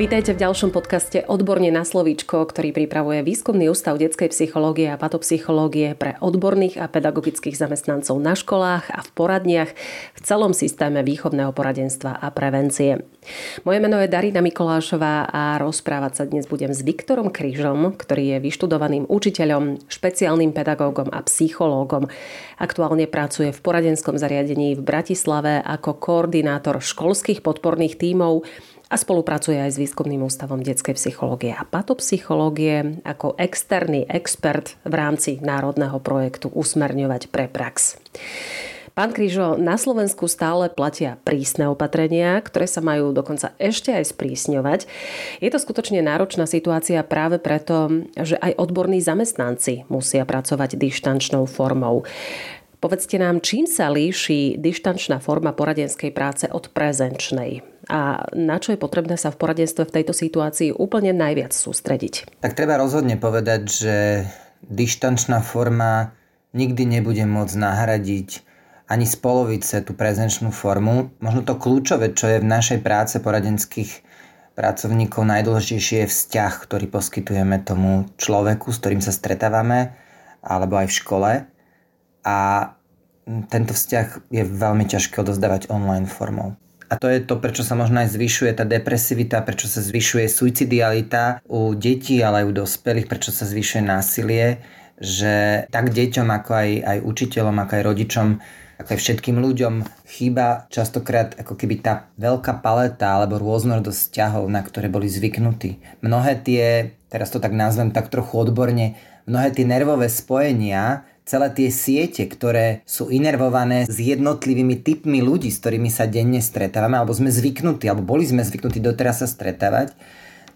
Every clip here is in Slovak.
Vítajte v ďalšom podcaste Odborne na slovíčko, ktorý pripravuje Výskumný ústav detskej psychológie a patopsychológie pre odborných a pedagogických zamestnancov na školách a v poradniach v celom systéme výchovného poradenstva a prevencie. Moje meno je Darina Mikolášová a rozprávať sa dnes budem s Viktorom Kryžom, ktorý je vyštudovaným učiteľom, špeciálnym pedagógom a psychológom. Aktuálne pracuje v poradenskom zariadení v Bratislave ako koordinátor školských podporných tímov a spolupracuje aj s Výskumným ústavom detskej psychológie a patopsychológie ako externý expert v rámci národného projektu Usmerňovať pre prax. Pán Krížo, na Slovensku stále platia prísne opatrenia, ktoré sa majú dokonca ešte aj sprísňovať. Je to skutočne náročná situácia práve preto, že aj odborní zamestnanci musia pracovať dištančnou formou. Povedzte nám, čím sa líši dištančná forma poradenskej práce od prezenčnej? a na čo je potrebné sa v poradenstve v tejto situácii úplne najviac sústrediť? Tak treba rozhodne povedať, že dištančná forma nikdy nebude môcť nahradiť ani z polovice tú prezenčnú formu. Možno to kľúčové, čo je v našej práce poradenských pracovníkov najdôležitejšie je vzťah, ktorý poskytujeme tomu človeku, s ktorým sa stretávame, alebo aj v škole. A tento vzťah je veľmi ťažké odozdávať online formou. A to je to, prečo sa možno aj zvyšuje tá depresivita, prečo sa zvyšuje suicidialita u detí, ale aj u dospelých, prečo sa zvyšuje násilie, že tak deťom, ako aj, aj učiteľom, ako aj rodičom, ako aj všetkým ľuďom chýba častokrát ako keby tá veľká paleta alebo rôznorodosť vzťahov, na ktoré boli zvyknutí. Mnohé tie, teraz to tak nazvem tak trochu odborne, mnohé tie nervové spojenia celé tie siete, ktoré sú inervované s jednotlivými typmi ľudí, s ktorými sa denne stretávame, alebo sme zvyknutí, alebo boli sme zvyknutí doteraz sa stretávať,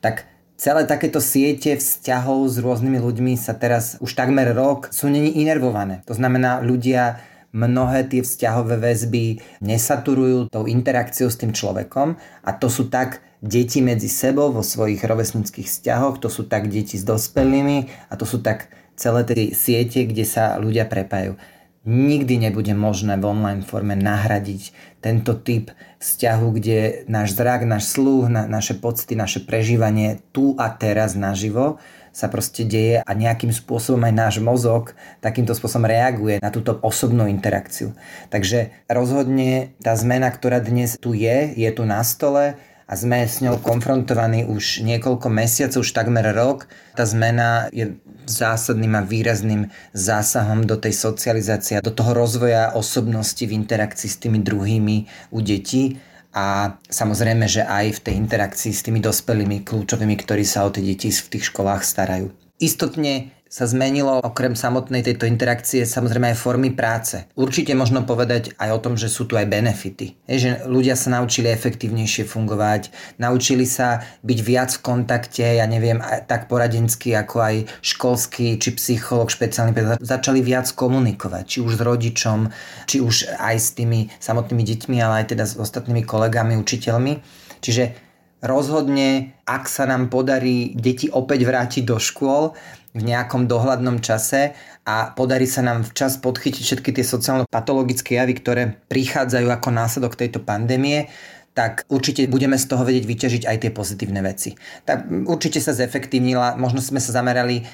tak celé takéto siete vzťahov s rôznymi ľuďmi sa teraz už takmer rok sú není inervované. To znamená, ľudia mnohé tie vzťahové väzby nesaturujú tou interakciou s tým človekom a to sú tak deti medzi sebou vo svojich rovesnických vzťahoch, to sú tak deti s dospelými a to sú tak celé tie siete, kde sa ľudia prepájajú. Nikdy nebude možné v online forme nahradiť tento typ vzťahu, kde náš zrak, náš sluch, na, naše pocity, naše prežívanie tu a teraz naživo sa proste deje a nejakým spôsobom aj náš mozog takýmto spôsobom reaguje na túto osobnú interakciu. Takže rozhodne tá zmena, ktorá dnes tu je, je tu na stole, a sme s ňou konfrontovaní už niekoľko mesiacov, už takmer rok. Tá zmena je zásadným a výrazným zásahom do tej socializácie, do toho rozvoja osobnosti v interakcii s tými druhými u detí a samozrejme, že aj v tej interakcii s tými dospelými kľúčovými, ktorí sa o tie deti v tých školách starajú. Istotne sa zmenilo okrem samotnej tejto interakcie samozrejme aj formy práce. Určite možno povedať aj o tom, že sú tu aj benefity. Je, že ľudia sa naučili efektívnejšie fungovať, naučili sa byť viac v kontakte, ja neviem, tak poradenský ako aj školský či psycholog, špeciálny pedagóg, začali viac komunikovať, či už s rodičom, či už aj s tými samotnými deťmi, ale aj teda s ostatnými kolegami, učiteľmi. Čiže rozhodne, ak sa nám podarí deti opäť vrátiť do škôl, v nejakom dohľadnom čase a podarí sa nám včas podchytiť všetky tie sociálno-patologické javy, ktoré prichádzajú ako následok tejto pandémie, tak určite budeme z toho vedieť vyťažiť aj tie pozitívne veci. Tak určite sa zefektívnila, možno sme sa zamerali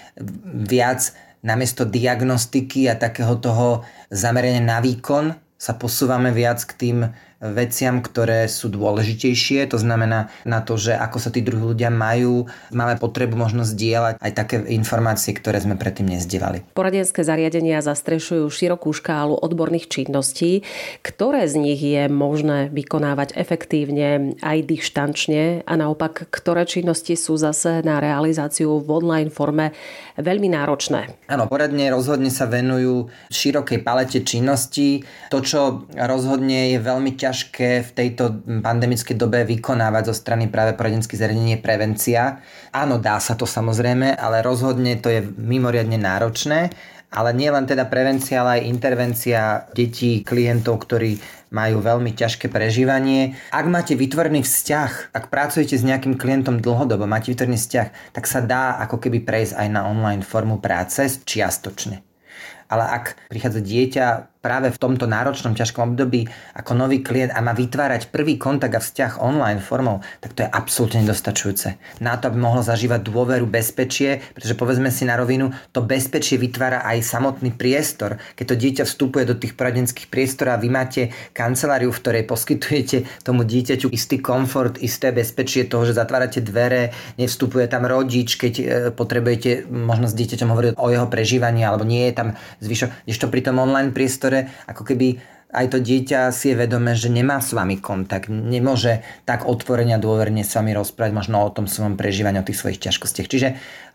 viac namiesto diagnostiky a takého toho zamerania na výkon sa posúvame viac k tým veciam, ktoré sú dôležitejšie, to znamená na to, že ako sa tí druhí ľudia majú, máme potrebu možno zdieľať aj také informácie, ktoré sme predtým nezdielali. Poradenské zariadenia zastrešujú širokú škálu odborných činností, ktoré z nich je možné vykonávať efektívne aj dištančne a naopak, ktoré činnosti sú zase na realizáciu v online forme veľmi náročné. Áno, poradne rozhodne sa venujú širokej palete činností. To, čo rozhodne je veľmi ťažké ťažké v tejto pandemickej dobe vykonávať zo strany práve poradenských zariadení prevencia. Áno, dá sa to samozrejme, ale rozhodne to je mimoriadne náročné ale nie len teda prevencia, ale aj intervencia detí, klientov, ktorí majú veľmi ťažké prežívanie. Ak máte vytvorený vzťah, ak pracujete s nejakým klientom dlhodobo, máte vytvorený vzťah, tak sa dá ako keby prejsť aj na online formu práce čiastočne. Ale ak prichádza dieťa práve v tomto náročnom, ťažkom období ako nový klient a má vytvárať prvý kontakt a vzťah online formou, tak to je absolútne nedostačujúce. Na to, aby mohlo zažívať dôveru, bezpečie, pretože povedzme si na rovinu, to bezpečie vytvára aj samotný priestor. Keď to dieťa vstupuje do tých poradenských priestorov a vy máte kanceláriu, v ktorej poskytujete tomu dieťaťu istý komfort, isté bezpečie toho, že zatvárate dvere, nevstupuje tam rodič, keď e, potrebujete možno s dieťaťom hovoriť o jeho prežívaní, alebo nie je tam zvyšok, to pri tom online priestore priestore, ako keby aj to dieťa si je vedomé, že nemá s vami kontakt, nemôže tak otvorene a dôverne s vami rozprávať možno o tom svojom prežívaní, o tých svojich ťažkostiach. Čiže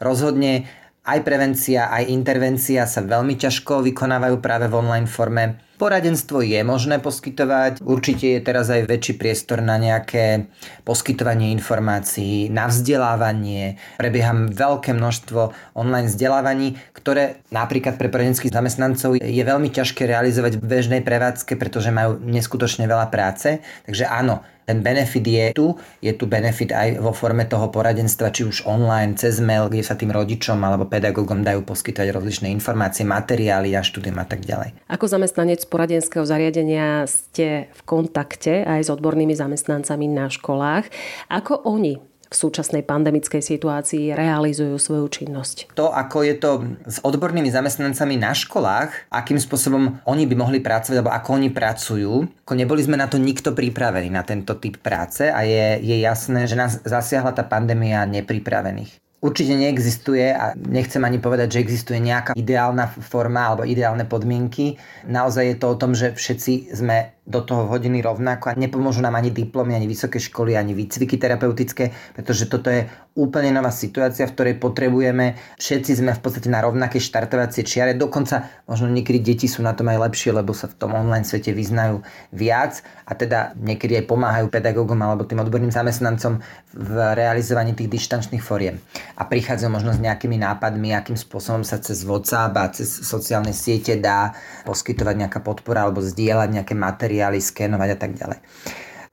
rozhodne aj prevencia, aj intervencia sa veľmi ťažko vykonávajú práve v online forme. Poradenstvo je možné poskytovať, určite je teraz aj väčší priestor na nejaké poskytovanie informácií, na vzdelávanie. Prebieha veľké množstvo online vzdelávaní, ktoré napríklad pre poradenských zamestnancov je veľmi ťažké realizovať v bežnej prevádzke, pretože majú neskutočne veľa práce. Takže áno, ten benefit je tu, je tu benefit aj vo forme toho poradenstva, či už online, cez mail, kde sa tým rodičom alebo pedagógom dajú poskytovať rozličné informácie, materiály a štúdium a tak ďalej. Ako zamestnanec poradenského zariadenia ste v kontakte aj s odbornými zamestnancami na školách. Ako oni v súčasnej pandemickej situácii realizujú svoju činnosť. To, ako je to s odbornými zamestnancami na školách, akým spôsobom oni by mohli pracovať, alebo ako oni pracujú, ako neboli sme na to nikto pripravení, na tento typ práce a je, je jasné, že nás zasiahla tá pandémia nepripravených. Určite neexistuje a nechcem ani povedať, že existuje nejaká ideálna forma alebo ideálne podmienky. Naozaj je to o tom, že všetci sme do toho hodiny rovnako a nepomôžu nám ani diplomy, ani vysoké školy, ani výcviky terapeutické, pretože toto je úplne nová situácia, v ktorej potrebujeme, všetci sme v podstate na rovnaké štartovacie čiare, dokonca možno niekedy deti sú na tom aj lepšie, lebo sa v tom online svete vyznajú viac a teda niekedy aj pomáhajú pedagógom alebo tým odborným zamestnancom v realizovaní tých dištančných foriem. A prichádzajú možno s nejakými nápadmi, akým spôsobom sa cez WhatsApp a cez sociálne siete dá poskytovať nejaká podpora alebo zdieľať nejaké materiály materiály, skenovať a tak ďalej.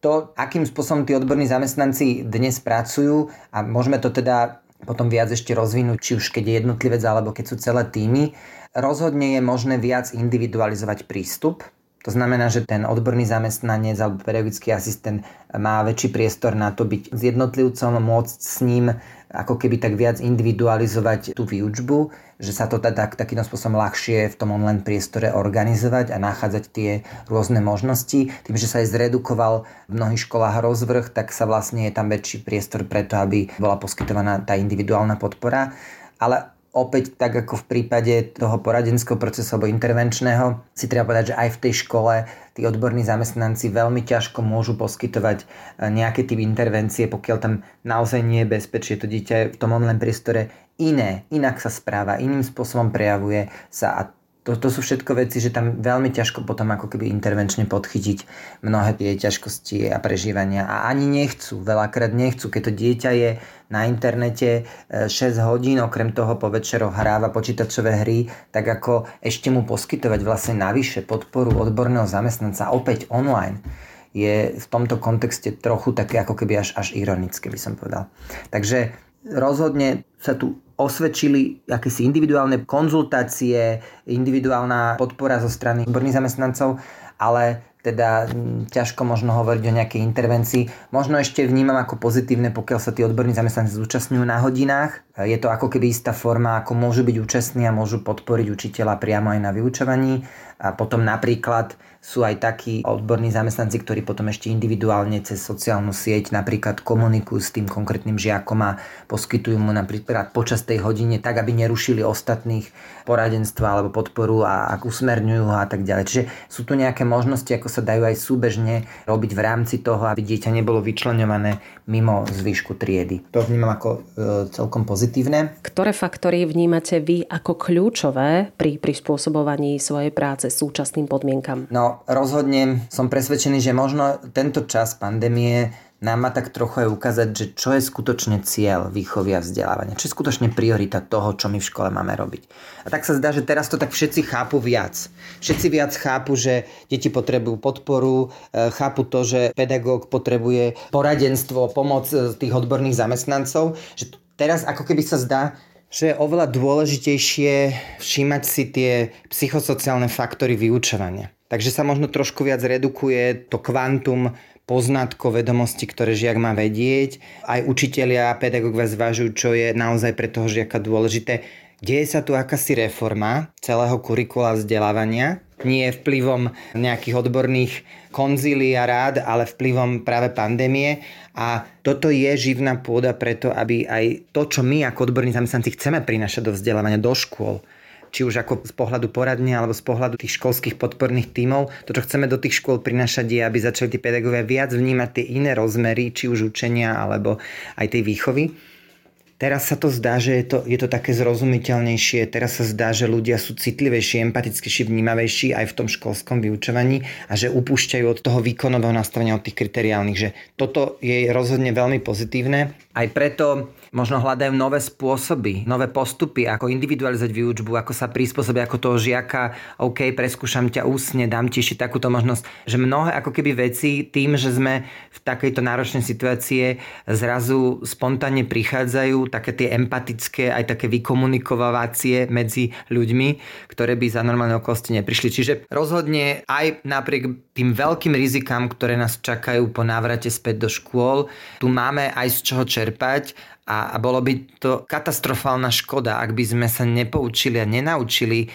To, akým spôsobom tí odborní zamestnanci dnes pracujú a môžeme to teda potom viac ešte rozvinúť, či už keď je jednotlivec alebo keď sú celé týmy, rozhodne je možné viac individualizovať prístup. To znamená, že ten odborný zamestnanec alebo pedagogický asistent má väčší priestor na to byť s jednotlivcom, môcť s ním ako keby tak viac individualizovať tú výučbu, že sa to tak, takýmto spôsobom ľahšie v tom online priestore organizovať a nachádzať tie rôzne možnosti. Tým, že sa aj zredukoval v mnohých školách rozvrh, tak sa vlastne je tam väčší priestor preto, aby bola poskytovaná tá individuálna podpora. Ale opäť tak ako v prípade toho poradenského procesu alebo intervenčného, si treba povedať, že aj v tej škole tí odborní zamestnanci veľmi ťažko môžu poskytovať e, nejaké typ intervencie, pokiaľ tam naozaj nie je bezpečie. To dieťa v tom online priestore iné, inak sa správa, iným spôsobom prejavuje sa a to, to sú všetko veci, že tam veľmi ťažko potom ako keby intervenčne podchytiť mnohé tie ťažkosti a prežívania a ani nechcú, veľakrát nechcú, keď to dieťa je na internete 6 e, hodín, okrem toho po večeroch hráva počítačové hry, tak ako ešte mu poskytovať vlastne navyše podporu odborného zamestnanca opäť online je v tomto kontexte trochu také ako keby až, až ironické by som povedal. Takže rozhodne sa tu osvedčili akési individuálne konzultácie, individuálna podpora zo strany odborných zamestnancov, ale teda ťažko možno hovoriť o nejakej intervencii. Možno ešte vnímam ako pozitívne, pokiaľ sa tí odborní zamestnanci zúčastňujú na hodinách. Je to ako keby istá forma, ako môžu byť účastní a môžu podporiť učiteľa priamo aj na vyučovaní. A potom napríklad sú aj takí odborní zamestnanci, ktorí potom ešte individuálne cez sociálnu sieť napríklad komunikujú s tým konkrétnym žiakom a poskytujú mu napríklad počas tej hodine tak, aby nerušili ostatných poradenstva alebo podporu a ak usmerňujú ho a tak ďalej. Čiže sú tu nejaké možnosti, ako sa dajú aj súbežne robiť v rámci toho, aby dieťa nebolo vyčlenované mimo zvyšku triedy. To vnímam ako e, celkom pozitívne. Ktoré faktory vnímate vy ako kľúčové pri prispôsobovaní svojej práce súčasným podmienkam? No, rozhodne som presvedčený, že možno tento čas pandémie nám má tak trochu aj ukázať, že čo je skutočne cieľ výchovy a vzdelávania, čo je skutočne priorita toho, čo my v škole máme robiť. A tak sa zdá, že teraz to tak všetci chápu viac. Všetci viac chápu, že deti potrebujú podporu, e, chápu to, že pedagóg potrebuje poradenstvo, pomoc e, tých odborných zamestnancov, že teraz ako keby sa zdá, že je oveľa dôležitejšie všímať si tie psychosociálne faktory vyučovania. Takže sa možno trošku viac redukuje to kvantum poznatkov, vedomosti, ktoré žiak má vedieť. Aj učitelia a pedagógovia zvažujú, čo je naozaj pre toho žiaka dôležité. Deje sa tu akási reforma celého kurikula vzdelávania, nie vplyvom nejakých odborných konzílií a rád, ale vplyvom práve pandémie. A toto je živná pôda preto, aby aj to, čo my ako odborní zamestnanci chceme prinašať do vzdelávania, do škôl, či už ako z pohľadu poradne alebo z pohľadu tých školských podporných tímov. To, čo chceme do tých škôl prinašať, je, aby začali tí pedagógovia viac vnímať tie iné rozmery, či už učenia alebo aj tej výchovy. Teraz sa to zdá, že je to, je to také zrozumiteľnejšie, teraz sa zdá, že ľudia sú citlivejší, empatickejší, vnímavejší aj v tom školskom vyučovaní a že upúšťajú od toho výkonového nastavenia, od tých kriteriálnych, že toto je rozhodne veľmi pozitívne. Aj preto možno hľadajú nové spôsoby, nové postupy, ako individualizovať výučbu, ako sa prispôsobiť ako toho žiaka, OK, preskúšam ťa úsne, dám ti ešte takúto možnosť, že mnohé ako keby veci tým, že sme v takejto náročnej situácie zrazu spontánne prichádzajú, také tie empatické, aj také vykomunikovávacie medzi ľuďmi, ktoré by za normálne okolnosti neprišli. Čiže rozhodne aj napriek tým veľkým rizikám, ktoré nás čakajú po návrate späť do škôl, tu máme aj z čoho čerpať a, a bolo by to katastrofálna škoda, ak by sme sa nepoučili a nenaučili e,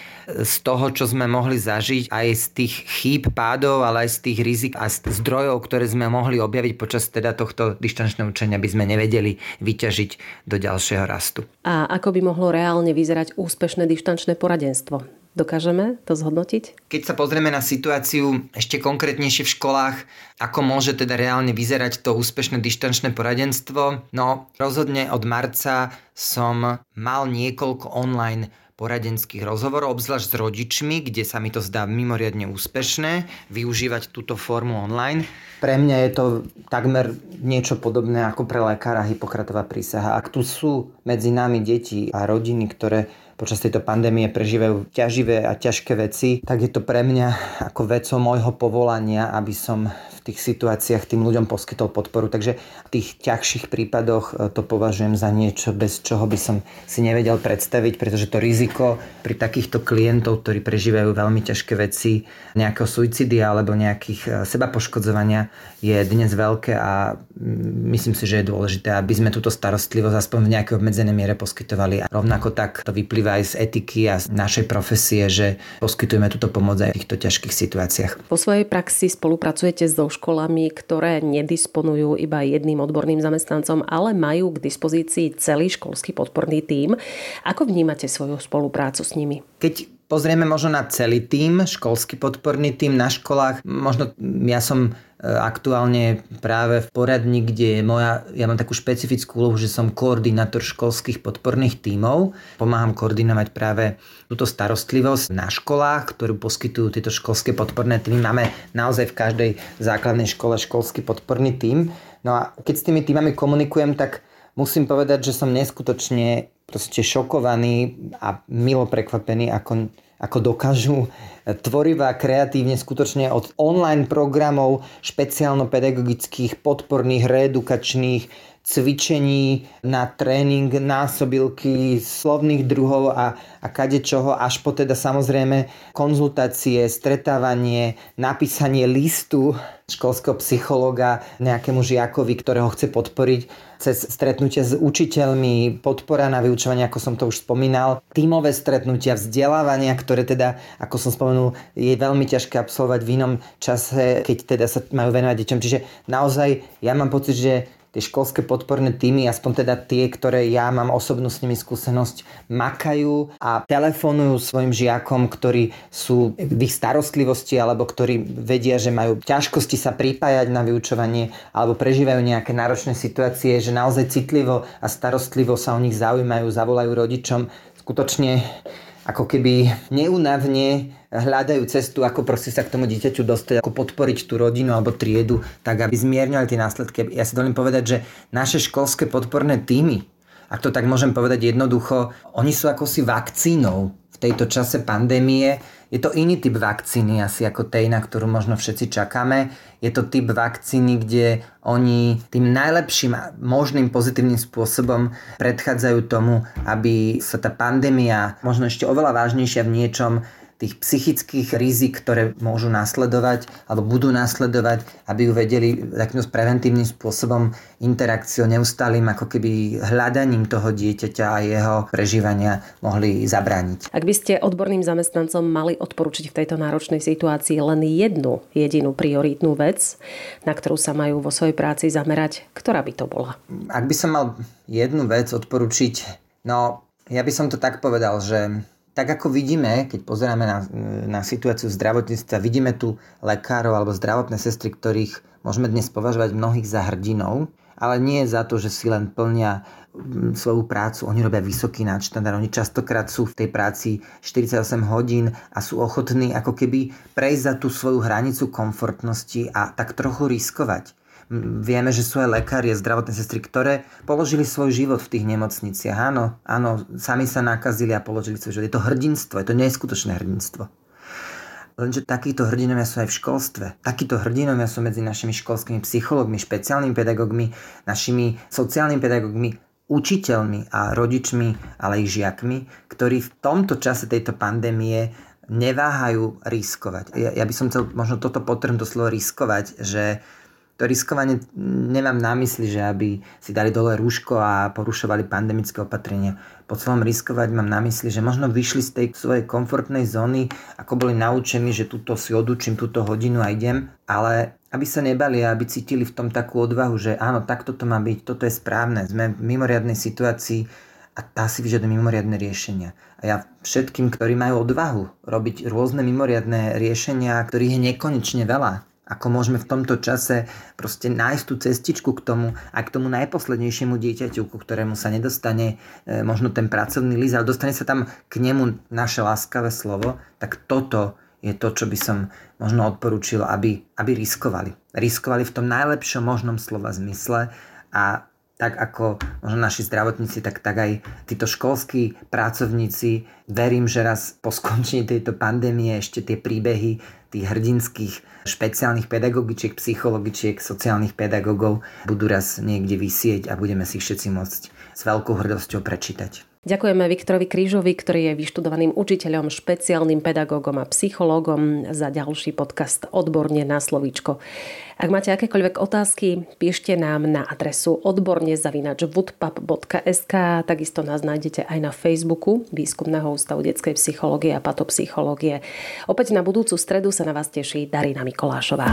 z toho, čo sme mohli zažiť, aj z tých chýb, pádov, ale aj z tých rizik a zdrojov, ktoré sme mohli objaviť počas teda tohto dištančného učenia, by sme nevedeli vyťažiť do ďalšieho rastu. A ako by mohlo reálne vyzerať úspešné dištančné poradenstvo? Dokážeme to zhodnotiť? Keď sa pozrieme na situáciu ešte konkrétnejšie v školách, ako môže teda reálne vyzerať to úspešné dištančné poradenstvo, no rozhodne od marca som mal niekoľko online poradenských rozhovorov, obzvlášť s rodičmi, kde sa mi to zdá mimoriadne úspešné, využívať túto formu online. Pre mňa je to takmer niečo podobné ako pre lekára Hippokratová prísaha. Ak tu sú medzi nami deti a rodiny, ktoré počas tejto pandémie prežívajú ťaživé a ťažké veci, tak je to pre mňa ako vecou môjho povolania, aby som tých situáciách tým ľuďom poskytol podporu. Takže v tých ťažších prípadoch e, to považujem za niečo, bez čoho by som si nevedel predstaviť, pretože to riziko pri takýchto klientov, ktorí prežívajú veľmi ťažké veci, nejakého suicidia alebo nejakých e, seba poškodzovania je dnes veľké a myslím si, že je dôležité, aby sme túto starostlivosť aspoň v nejakej obmedzenej miere poskytovali. A rovnako tak to vyplýva aj z etiky a z našej profesie, že poskytujeme túto pomoc aj v týchto ťažkých situáciách. Po svojej praxi spolupracujete so školami, ktoré nedisponujú iba jedným odborným zamestnancom, ale majú k dispozícii celý školský podporný tím. Ako vnímate svoju spoluprácu s nimi? Keď pozrieme možno na celý tím, školský podporný tím na školách, možno ja som e, aktuálne práve v poradni, kde je moja, ja mám takú špecifickú úlohu, že som koordinátor školských podporných tímov. Pomáham koordinovať práve túto starostlivosť na školách, ktorú poskytujú tieto školské podporné týmy. Máme naozaj v každej základnej škole školský podporný tím. No a keď s tými týmami komunikujem, tak musím povedať, že som neskutočne proste šokovaní a milo prekvapení, ako, ako dokážu tvorivo a kreatívne skutočne od online programov špeciálno-pedagogických, podporných, reedukačných, cvičení na tréning, násobilky, slovných druhov a, a kade čoho, až po teda samozrejme konzultácie, stretávanie, napísanie listu školského psychologa nejakému žiakovi, ktorého chce podporiť cez stretnutia s učiteľmi, podpora na vyučovanie, ako som to už spomínal, tímové stretnutia, vzdelávania, ktoré teda, ako som spomenul, je veľmi ťažké absolvovať v inom čase, keď teda sa majú venovať deťom. Čiže naozaj ja mám pocit, že tie školské podporné týmy, aspoň teda tie, ktoré ja mám osobnú s nimi skúsenosť, makajú a telefonujú svojim žiakom, ktorí sú v ich starostlivosti alebo ktorí vedia, že majú ťažkosti sa pripájať na vyučovanie alebo prežívajú nejaké náročné situácie, že naozaj citlivo a starostlivo sa o nich zaujímajú, zavolajú rodičom. Skutočne ako keby neunavne hľadajú cestu, ako proste sa k tomu dieťaťu dostať, ako podporiť tú rodinu alebo triedu, tak aby zmierňali tie následky. Ja si dovolím povedať, že naše školské podporné týmy, ak to tak môžem povedať jednoducho, oni sú ako si vakcínou tejto čase pandémie, je to iný typ vakcíny asi ako tej, na ktorú možno všetci čakáme. Je to typ vakcíny, kde oni tým najlepším možným pozitívnym spôsobom predchádzajú tomu, aby sa tá pandémia, možno ešte oveľa vážnejšia v niečom, tých psychických rizik, ktoré môžu nasledovať alebo budú nasledovať, aby ju vedeli takým preventívnym spôsobom interakciou, neustálým ako keby hľadaním toho dieťaťa a jeho prežívania mohli zabrániť. Ak by ste odborným zamestnancom mali odporučiť v tejto náročnej situácii len jednu jedinú prioritnú vec, na ktorú sa majú vo svojej práci zamerať, ktorá by to bola? Ak by som mal jednu vec odporučiť, no ja by som to tak povedal, že tak ako vidíme, keď pozeráme na, na situáciu zdravotníctva, vidíme tu lekárov alebo zdravotné sestry, ktorých môžeme dnes považovať mnohých za hrdinov, ale nie za to, že si len plnia mm, svoju prácu, oni robia vysoký nadštandard, oni častokrát sú v tej práci 48 hodín a sú ochotní ako keby prejsť za tú svoju hranicu komfortnosti a tak trochu riskovať. Vieme, že sú aj lekári zdravotné sestry, ktoré položili svoj život v tých nemocniciach. Áno, áno, sami sa nakazili a položili svoj život. Je to hrdinstvo, je to neskutočné hrdinstvo. Lenže takíto hrdinovia sú aj v školstve. Takíto hrdinovia sú medzi našimi školskými psychológmi, špeciálnymi pedagógmi, našimi sociálnymi pedagógmi, učiteľmi a rodičmi, ale ich žiakmi, ktorí v tomto čase tejto pandémie neváhajú riskovať. Ja, ja by som chcel možno toto potrhnúť do slovo riskovať, že to riskovanie nemám na mysli, že aby si dali dole rúško a porušovali pandemické opatrenia. Po celom riskovať mám na mysli, že možno vyšli z tej svojej komfortnej zóny, ako boli naučení, že túto si odučím túto hodinu a idem, ale aby sa nebali a aby cítili v tom takú odvahu, že áno, takto to má byť, toto je správne, sme v mimoriadnej situácii a tá si vyžaduje mimoriadne riešenia. A ja všetkým, ktorí majú odvahu robiť rôzne mimoriadne riešenia, ktorých je nekonečne veľa, ako môžeme v tomto čase proste nájsť tú cestičku k tomu a k tomu najposlednejšiemu dieťaťu, ku ktorému sa nedostane e, možno ten pracovný list, ale dostane sa tam k nemu naše láskavé slovo, tak toto je to, čo by som možno odporúčil, aby, aby riskovali. Riskovali v tom najlepšom možnom slova zmysle a tak ako možno naši zdravotníci, tak, tak aj títo školskí pracovníci. Verím, že raz po skončení tejto pandémie ešte tie príbehy tých hrdinských špeciálnych pedagogičiek, psychologičiek, sociálnych pedagógov budú raz niekde vysieť a budeme si všetci môcť s veľkou hrdosťou prečítať. Ďakujeme Viktorovi Krížovi, ktorý je vyštudovaným učiteľom, špeciálnym pedagógom a psychológom za ďalší podcast Odborne na slovíčko. Ak máte akékoľvek otázky, píšte nám na adresu odborne zavinač.woodpub.sk Takisto nás nájdete aj na Facebooku Výskumného ústavu detskej psychológie a patopsychológie. Opäť na budúcu stredu sa na vás teší Darina Mikolášová.